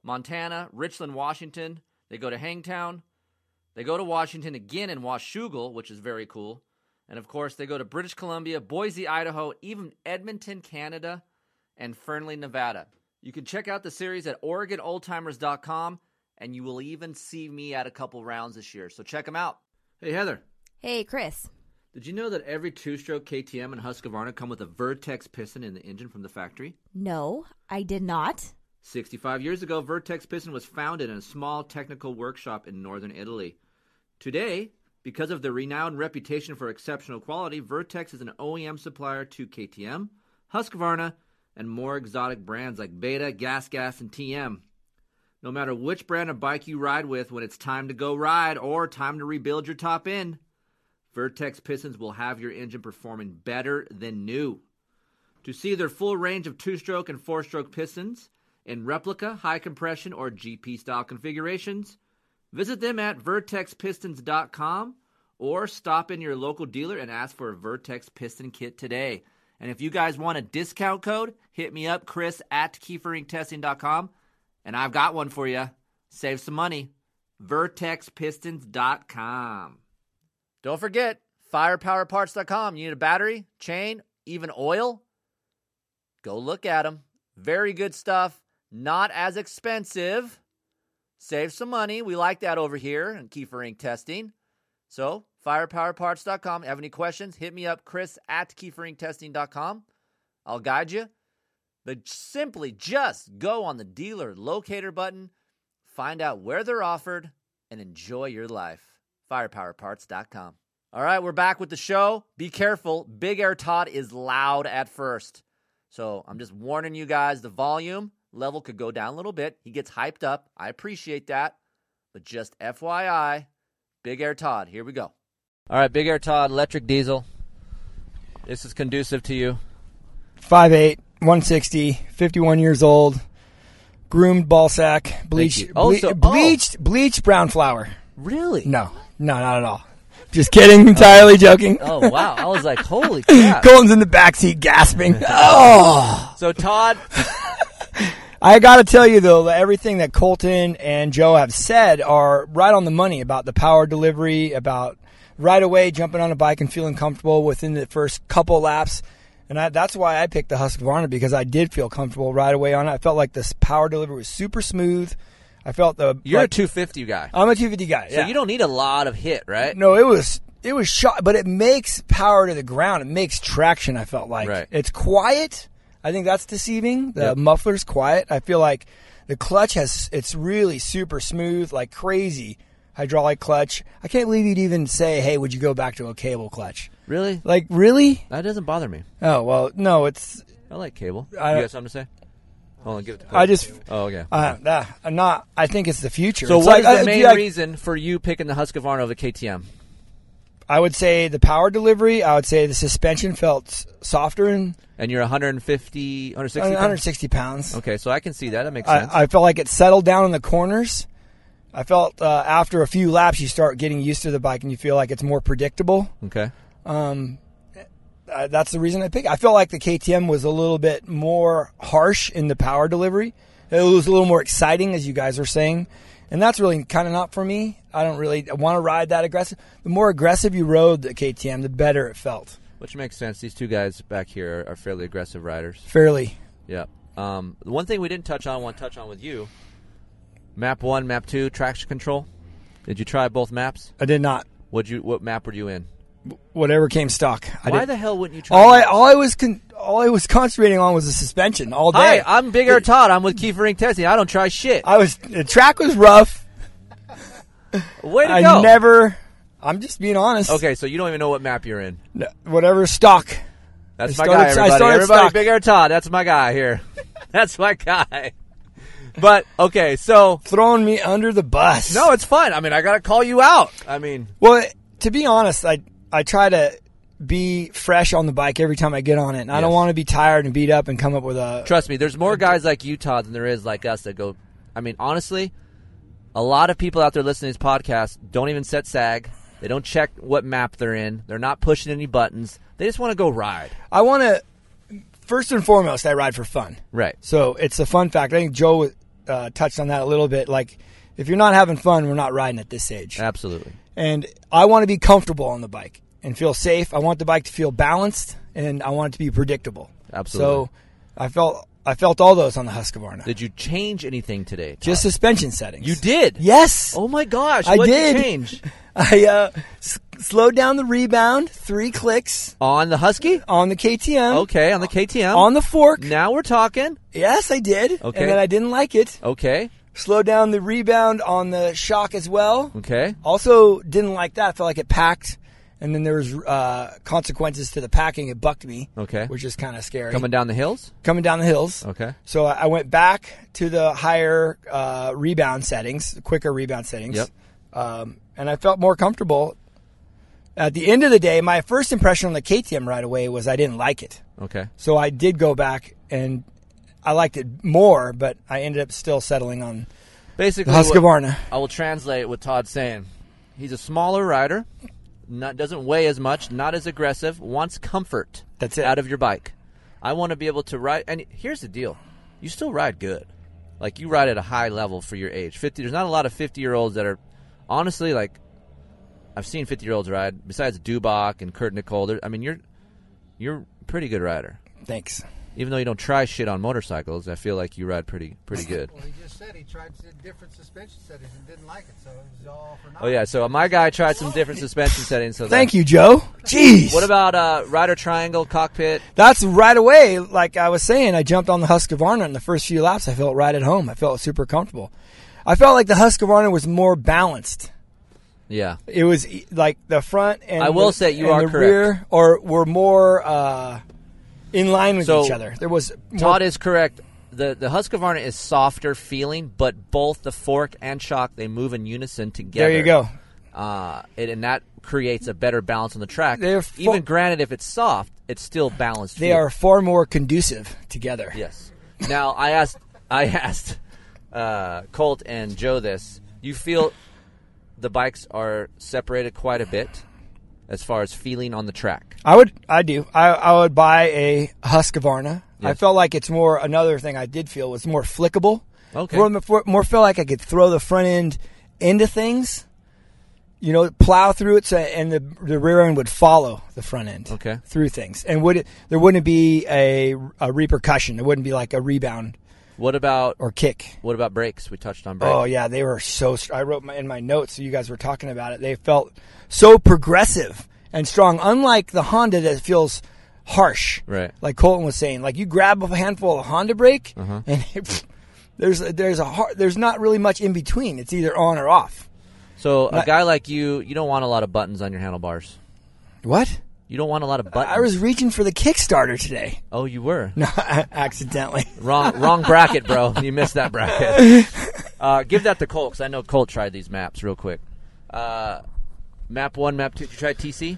Montana, Richland, Washington. They go to Hangtown. They go to Washington again in Washougal, which is very cool. And of course, they go to British Columbia, Boise, Idaho, even Edmonton, Canada, and Fernley, Nevada. You can check out the series at OregonOldTimers.com, and you will even see me at a couple rounds this year. So check them out. Hey, Heather. Hey, Chris. Did you know that every two stroke KTM and Husqvarna come with a Vertex piston in the engine from the factory? No, I did not. 65 years ago, Vertex Piston was founded in a small technical workshop in northern Italy. Today, because of their renowned reputation for exceptional quality, Vertex is an OEM supplier to KTM, Husqvarna, and more exotic brands like Beta, Gas Gas, and TM. No matter which brand of bike you ride with when it's time to go ride or time to rebuild your top end, Vertex pistons will have your engine performing better than new. To see their full range of two stroke and four stroke pistons in replica, high compression, or GP style configurations, visit them at vertexpistons.com or stop in your local dealer and ask for a Vertex piston kit today. And if you guys want a discount code, hit me up, Chris at keeferinctesting.com, and I've got one for you. Save some money. VertexPistons.com. Don't forget, firepowerparts.com. You need a battery, chain, even oil? Go look at them. Very good stuff. Not as expensive. Save some money. We like that over here in Keefer Inc. testing. So, firepowerparts.com. Have any questions? Hit me up, Chris at keeferinctesting.com. I'll guide you. But simply just go on the dealer locator button, find out where they're offered, and enjoy your life. Firepowerparts.com. All right, we're back with the show. Be careful. Big Air Todd is loud at first. So I'm just warning you guys the volume level could go down a little bit. He gets hyped up. I appreciate that. But just FYI, Big Air Todd, here we go. All right, Big Air Todd, electric diesel. This is conducive to you. 5'8", 160, 51 years old, groomed ball sack, bleached, you. Oh, ble- so- oh. bleached, bleached brown flour. Really? No, no, not at all. Just kidding, oh. entirely joking. Oh, wow. I was like, holy crap. Colton's in the backseat gasping. Oh, So, Todd, I got to tell you though, that everything that Colton and Joe have said are right on the money about the power delivery, about right away jumping on a bike and feeling comfortable within the first couple laps. And I, that's why I picked the Husqvarna because I did feel comfortable right away on it. I felt like this power delivery was super smooth. I felt the you're like, a 250 guy. I'm a 250 guy. So yeah. you don't need a lot of hit, right? No, it was it was shot, but it makes power to the ground. It makes traction. I felt like Right. it's quiet, I think that's deceiving. The Yep. muffler's quiet. I feel like the clutch has it's really super smooth, like crazy hydraulic clutch. I can't believe you'd even say, "Hey, would you go back to a cable clutch?" Really? Like, really? That doesn't bother me. Oh well, no. It's I like cable. I- you got something to say? Hold on, give it to I just Oh, okay. uh, nah, I'm not. I think it's the future. so It's what is like, the uh, main like, reason for you picking the Husqvarna over the KTM? I would say the power delivery. I would say the suspension felt softer and And you're 150, 160 pounds? 160 pounds. Okay, so I can see that. That makes sense. I, I felt like it settled down in the corners. I felt uh, after a few laps, you start getting used to the bike and you feel like it's more predictable. okay. Um, uh, that's the reason I picked. I felt like the KTM was a little bit more harsh in the power delivery. It was a little more exciting, as you guys are saying, and that's really kind of not for me. I don't really want to ride that aggressive. The more aggressive you rode the KTM, the better it felt. Which makes sense. These two guys back here are, fairly aggressive riders. Fairly. Yeah. Um, the one thing we didn't touch on, I want to touch on with you map one, map two, traction control. Did you try both maps? I did not. What you what map were you in? Whatever came stock. I Why did. the hell wouldn't you try? all I all I was con- all I was concentrating on was the suspension all day. Hi, I'm Big Air Todd. I'm with Keefer Inc Testing. I don't try shit. I was the track was rough. Way to I go. never. I'm just being honest. Okay, so you don't even know what map you're in. No, whatever stock. That's I my started- guy, I everybody. started Everybody, stock. Big Air Todd. That's my guy here. That's my guy. But okay, so Throwing me under the bus. no, it's fine. I mean, I got to call you out. I mean, Well, to be honest, I I try to be fresh on the bike every time I get on it. And I don't want to be tired and beat up and come up with a. trust me, there's more guys like you, Todd, than there is like us that go. I mean, honestly, a lot of people out there listening to this podcast don't even set sag. They don't check what map they're in. They're not pushing any buttons. They just want to go ride. I want to. First and foremost, I ride for fun. Right. So it's a fun fact. I think Joe uh, touched on that a little bit. Like, if you're not having fun, we're not riding at this age. Absolutely. And I want to be comfortable on the bike and feel safe. I want the bike to feel balanced, and I want it to be predictable. Absolutely. So I felt I felt all those on the Husqvarna. Did you change anything today? Todd? Just suspension settings. you did. Yes. Oh my gosh! I what did. you change I uh, s- slowed down the rebound three clicks on the Husky? on the KTM. Okay, on the KTM. On the fork. now we're talking. Yes, I did. Okay. And then I didn't like it. Okay. Slowed down the rebound on the shock as well. Okay. Also, didn't like that. I felt like it packed, and then there was uh, consequences to the packing. It bucked me. Okay. which is kind of scary. Coming down the hills. coming down the hills. Okay. So I went back to the higher uh, rebound settings, quicker rebound settings. Yep. Um, and I felt more comfortable. At the end of the day, my first impression on the KTM right away was I didn't like it. Okay. So I did go back and I liked it more, but I ended up still settling on Basically, Husqvarna. I will translate what Todd's saying. He's a smaller rider, not doesn't weigh as much, not as aggressive, wants comfort. That's it. Out of your bike. I want to be able to ride. And here's the deal: you still ride good. Like you ride at a high level for your age. Fifty. There's not a lot of fifty year olds that are, honestly, like. I've seen fifty year olds ride. Besides Dubach and Kurt Nicoll, I mean, you're, you're a pretty good rider. Thanks. Even though you don't try shit on motorcycles, I feel like you ride pretty, pretty good. Well, he just said he tried different suspension settings and didn't like it, so it was all for Oh yeah, so my guy tried some different suspension settings. So Thank you, Joe. Jeez. What about uh, rider triangle cockpit? That's right away. Like I was saying, I jumped on the Husqvarna in the first few laps. I felt right at home. I felt super comfortable. I felt like the Husqvarna was more balanced. Yeah, It was e- like the front and I will the, say you and are the correct. rear, or were more uh, in line with So, each other. There was Todd is correct. the The Husqvarna is softer feeling, but both the fork and shock they move in unison together. there you go. Uh, it, and that creates a better balance on the track. They're fo- Even granted, if it's soft, it's still balanced. They are far more conducive together. Yes. Now I asked I asked uh, Colt and Joe this. You feel the bikes are separated quite a bit as far as feeling on the track. I would, I do. I, I would buy a Husqvarna. I felt like it's more. Another thing I did feel was more flickable. Okay. More, more, feel like I could throw the front end into things. You know, plow through it, so, and the the rear end would follow the front end. Okay. Through things, and would it, there wouldn't be a, a repercussion. There wouldn't be like a rebound What about or kick. what about brakes? We touched on brakes. Oh yeah, they were so. str- I wrote my, in my notes. So you guys were talking about it. They felt so progressive and strong. Unlike the Honda that feels harsh. Right. Like Colton was saying, like you grab a handful of Honda brake, Uh-huh. and there's there's a har there's not really much in between. It's either on or off. So a guy like you, you don't want a lot of buttons on your handlebars. What? You don't want a lot of buttons. I was reaching for the Kickstarter today. Oh, you were. No, accidentally. Wrong, wrong bracket, bro. You missed that bracket. Uh, give that to Colt because I know Colt tried these maps real quick. Uh, map one, map two. Did you try TC?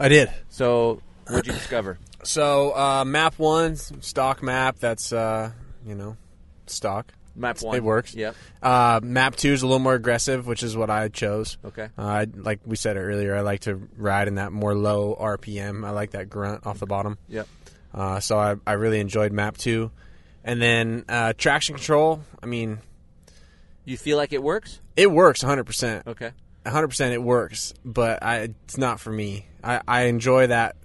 I did. So what'd you discover? So uh, map one, stock map. That's uh, you know, stock. Map one. It works. Yep. Uh, map two is a little more aggressive, which is what I chose. Okay. Uh, like we said earlier, I like to ride in that more low RPM. I like that grunt off the bottom. Yep. Uh, so I, I really enjoyed map two, and then uh, traction control. I mean, You feel like it works? it works 100. percent Okay. 100 percent it works, but I, it's not for me. I, I enjoy that,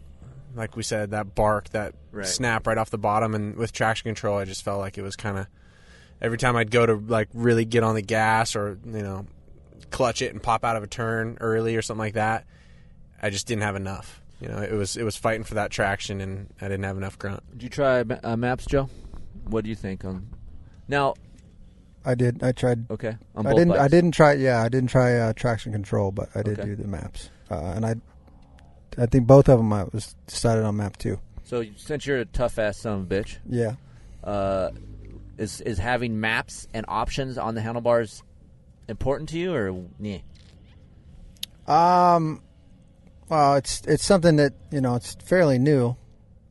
like we said, that bark, that Right. snap right off the bottom, and with traction control, I just felt like it was kind of every time I'd go to like really get on the gas or you know clutch it and pop out of a turn early or something like that, I just didn't have enough. You know, it was it was fighting for that traction, and I didn't have enough grunt. Did you try uh, maps, Joe? What do you think on? Now, I did. I tried. okay. On I didn't. I didn't try. Yeah, I didn't try uh, traction control, but I did Okay. do the maps, uh, and I. I think both of them. I was decided on map two. So since you're a tough ass son of a bitch, Yeah. uh, is is having maps and options on the handlebars important to you, or yeah? Um, well, it's it's something that you know it's fairly new.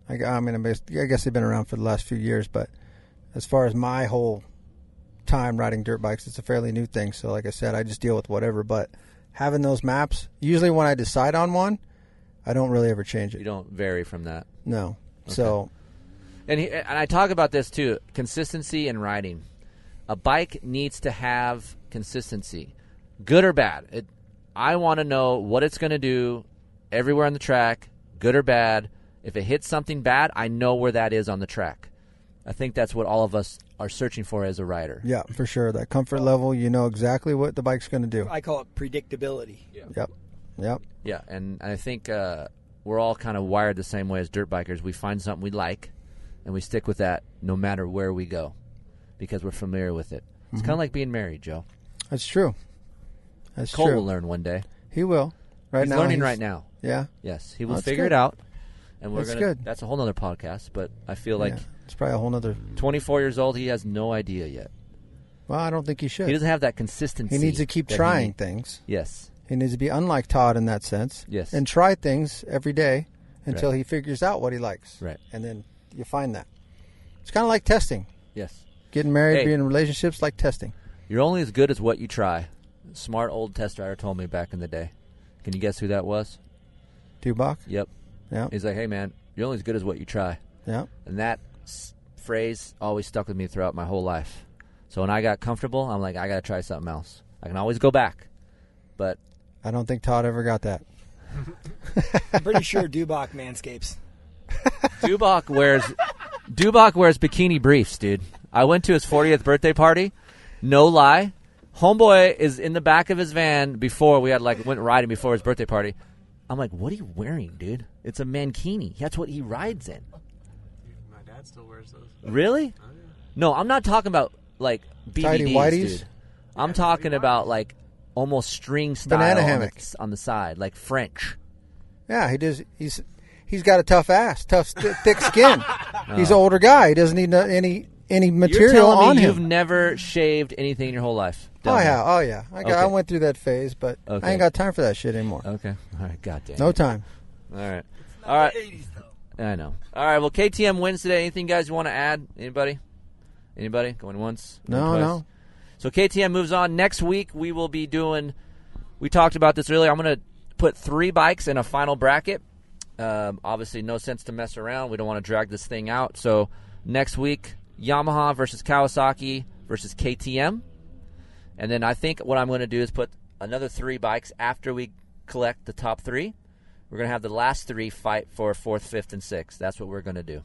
I, I mean, I guess- they've been around for the last few years, but as far as my whole time riding dirt bikes, it's a fairly new thing. So, like I said, I just deal with whatever. But having those maps, usually when I decide on one, I don't really ever change it. You don't vary from that. No. So And he, and I talk about this too: consistency in riding. A bike needs to have consistency, good or bad. It, I want to know what it's going to do everywhere on the track, good or bad. If it hits something bad, I know where that is on the track. I think that's what all of us are searching for as a rider. yeah, for sure, that comfort level, you know exactly what the bike's going to do. I call it predictability. Yep. Yep. Yeah, and I think uh, we're all kind of wired the same way as dirt bikers. We find something we like, and we stick with that no matter where we go, because we're familiar with it. It's mm-hmm. kind of like being married, Joe. That's true. That's Cole true. will learn one day. He will. Right now. he's now, learning he's- right now. Yeah. Yes, he Oh, will that's figure good. it out, and we're That's gonna. good. That's a whole other podcast. But I feel like yeah. It's probably a whole nother. 24 years old, he has no idea yet. Well, I don't think he should. He doesn't have that consistency. He needs to keep trying things. Yes, He needs to be unlike Todd in that sense. Yes. And try things every day until Right. he figures out what he likes. Right. And then you find that. It's kind of like testing. yes. Getting married, Hey. being in relationships, like testing. You're only as good as what you try. Smart old test rider told me back in the day. Can you guess who that was? Dubach. Yep. Yeah. He's like, hey man, you're only as good as what you try. Yeah. And that s- phrase always stuck with me throughout my whole life. So when I got comfortable, I'm like, I got to try something else. I can always go back, but I don't think Todd ever got that. I'm pretty sure Dubach manscapes. Dubach wears Dubach wears bikini briefs, dude. I went to his 40th birthday party. No lie. Homeboy is in the back of his van before we had like went riding before his birthday party. I'm like, what are you wearing, dude? It's a mankini. That's what he rides in. My dad still wears those. Really? Oh, no, I'm not talking about like Tidy BVDs, whities? dude. I'm talking about like almost string style Banana on the, on the side, like French. Yeah, he does. He's he's got a tough ass, tough, st- thick skin. He's oh. an older guy. He doesn't need no, any any You're material telling on me him. you've never shaved anything in your whole life? Oh yeah, oh yeah. I, got, I went through that phase, but Okay. I ain't got time for that shit anymore. Okay. All right. God damn. No it. time. All right. All right. I know. All right. Well, KTM wins today. Anything guys you want to add? Anybody? Anybody going once? No, twice? no. So KTM moves on. Next week we will be doing. We talked about this earlier. I'm going to put three bikes in a final bracket. Um, obviously, no sense to mess around. We don't want to drag this thing out. So next week, Yamaha versus Kawasaki versus KTM, and then I think what I'm going to do is put another three bikes after we collect the top three. We're going to have the last three fight for fourth, fifth, and sixth. That's what we're going to do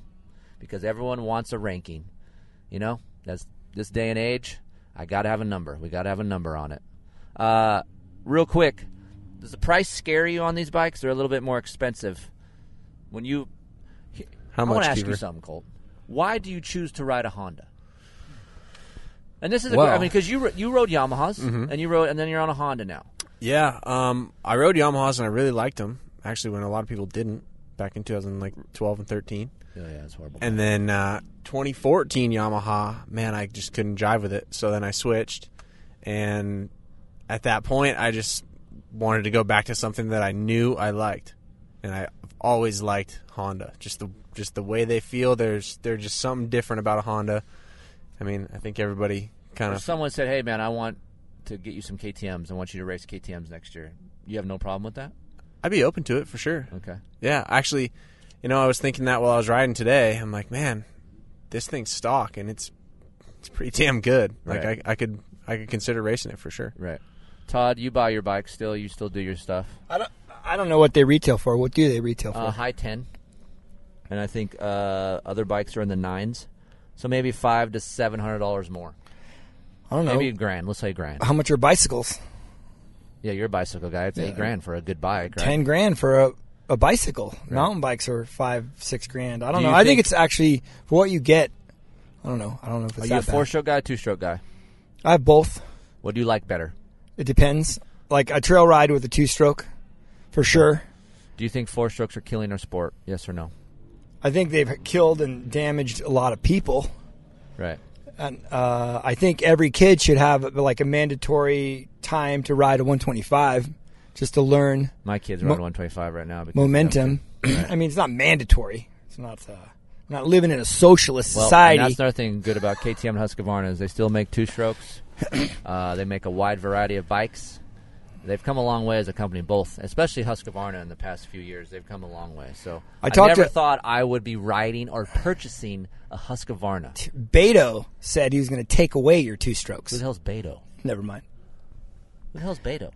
because everyone wants a ranking. You know, that's this day and age. I got to have a number. We got to have a number on it. Uh, real quick, does the price scare you on these bikes? They're a little bit more expensive. When you, How I much? want to ask you something, Colt. Why do you choose to ride a Honda? And this is, a, Well- I mean, because you you rode Yamahas Mhm. and you rode, and then you're on a Honda now. Yeah, um, I rode Yamahas and I really liked them. Actually, when a lot of people didn't back in 2012 and 13. Yeah, yeah, it's horrible. And then uh, 2014 Yamaha, man, I just couldn't jive with it. So then I switched, and at that point, I just wanted to go back to something that I knew I liked, and I've always liked Honda. Just the just the way they feel. There's there's just something different about a Honda. I mean, I think everybody kind of someone said, "Hey, man, I want to get you some KTM's. I want you to race KTM's next year." You have no problem with that? I'd be open to it for sure. Okay. Yeah, actually, you know, I was thinking that while I was riding today. I'm like, man, this thing's stock and it's it's pretty damn good. Like Right. I, I could I could consider racing it for sure. Right. Todd, you buy your bike still. You still do your stuff. I don't. I don't know what they retail for. What do they retail for? Uh, high ten, and I think uh, other bikes are in the nines. So maybe five to seven hundred dollars more. I don't know. Maybe a grand. Let's say a grand. How much are bicycles? Yeah, you're a bicycle guy. It's Yeah. eight grand for a good bike, right? Ten grand for a, a bicycle. Mountain bikes are five, six grand. I don't Do know. I think think- it's actually for what you get. I don't know. I don't know if it's Are you a four stroke guy, two stroke guy? I have both. What do you like better? It depends. Like a trail ride with a two stroke, for sure. Do you think four strokes are killing our sport? Yes or no? I think they've killed and damaged a lot of people. Right. And uh, I think every kid should have like a mandatory time to ride a 125 just to learn My kids Mo- ride 125 right now. Because momentum. I mean, it's not mandatory. It's not. Uh, not living in a socialist Well, society. and that's another thing good about KTM and Husqvarna is they still make two strokes. uh, they make a wide variety of bikes. They've come a long way as a company, both, especially Husqvarna in the past few years. They've come a long way. So I I, never to- thought I would be riding or purchasing a Husqvarna. Beto said he was going to take away your two strokes. Who the hell's Beto? Never mind. Who the hell's Beto?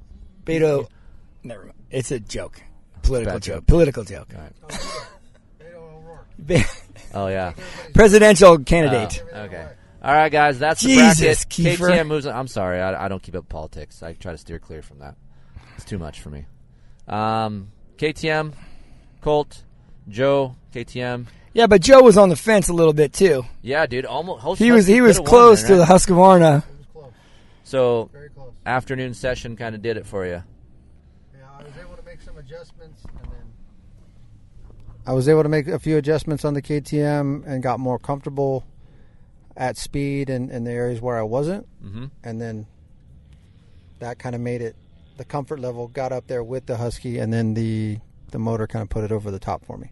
Beto. Never mind. It's a joke. Political joke. joke. Political joke. Be- Oh yeah, Presidential candidate. Oh, okay. All right, guys, that's the Jesus, bracket. Keefer. KTM moves. I'm sorry, I, I don't keep up politics. I try to steer clear from that. It's too much for me. Um, KTM, Colt, Joe, KTM. Yeah, but Joe was on the fence a little bit too. Yeah, dude, almost. He was he was close to the Husqvarna. So, Very close. afternoon session kind of did it for you. Yeah, I was able to make some adjustments, and then I was able to make a few adjustments on the KTM and got more comfortable at speed and in the areas where I wasn't, Mhm. and then that kind of made it the comfort level got up there with the Husky, and then the the motor kind of put it over the top for me.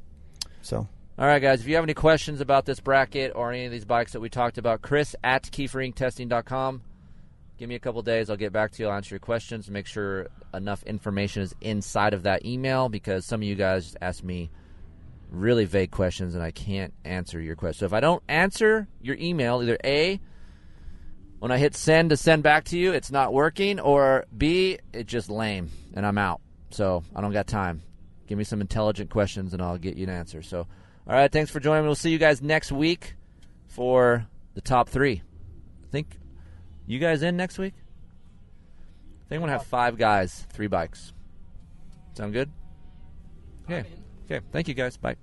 So All right, guys. If you have any questions about this bracket or any of these bikes that we talked about, Chris at KeeferIncTesting.com. Give me a couple days. I'll get back to you. I'll answer your questions. Make sure enough information is inside of that email because some of you guys just ask me really vague questions and I can't answer your question. So if I don't answer your email, either A, when I hit send to send back to you, it's not working, or B, it's just lame and I'm out. So I don't got time. Give me some intelligent questions and I'll get you an answer. So, all right, thanks for joining me. We'll see you guys next week for the top three. I think you guys in next week? I think I'm going to have five guys, three bikes. Sound good? Okay. Okay. Thank you guys. Bye.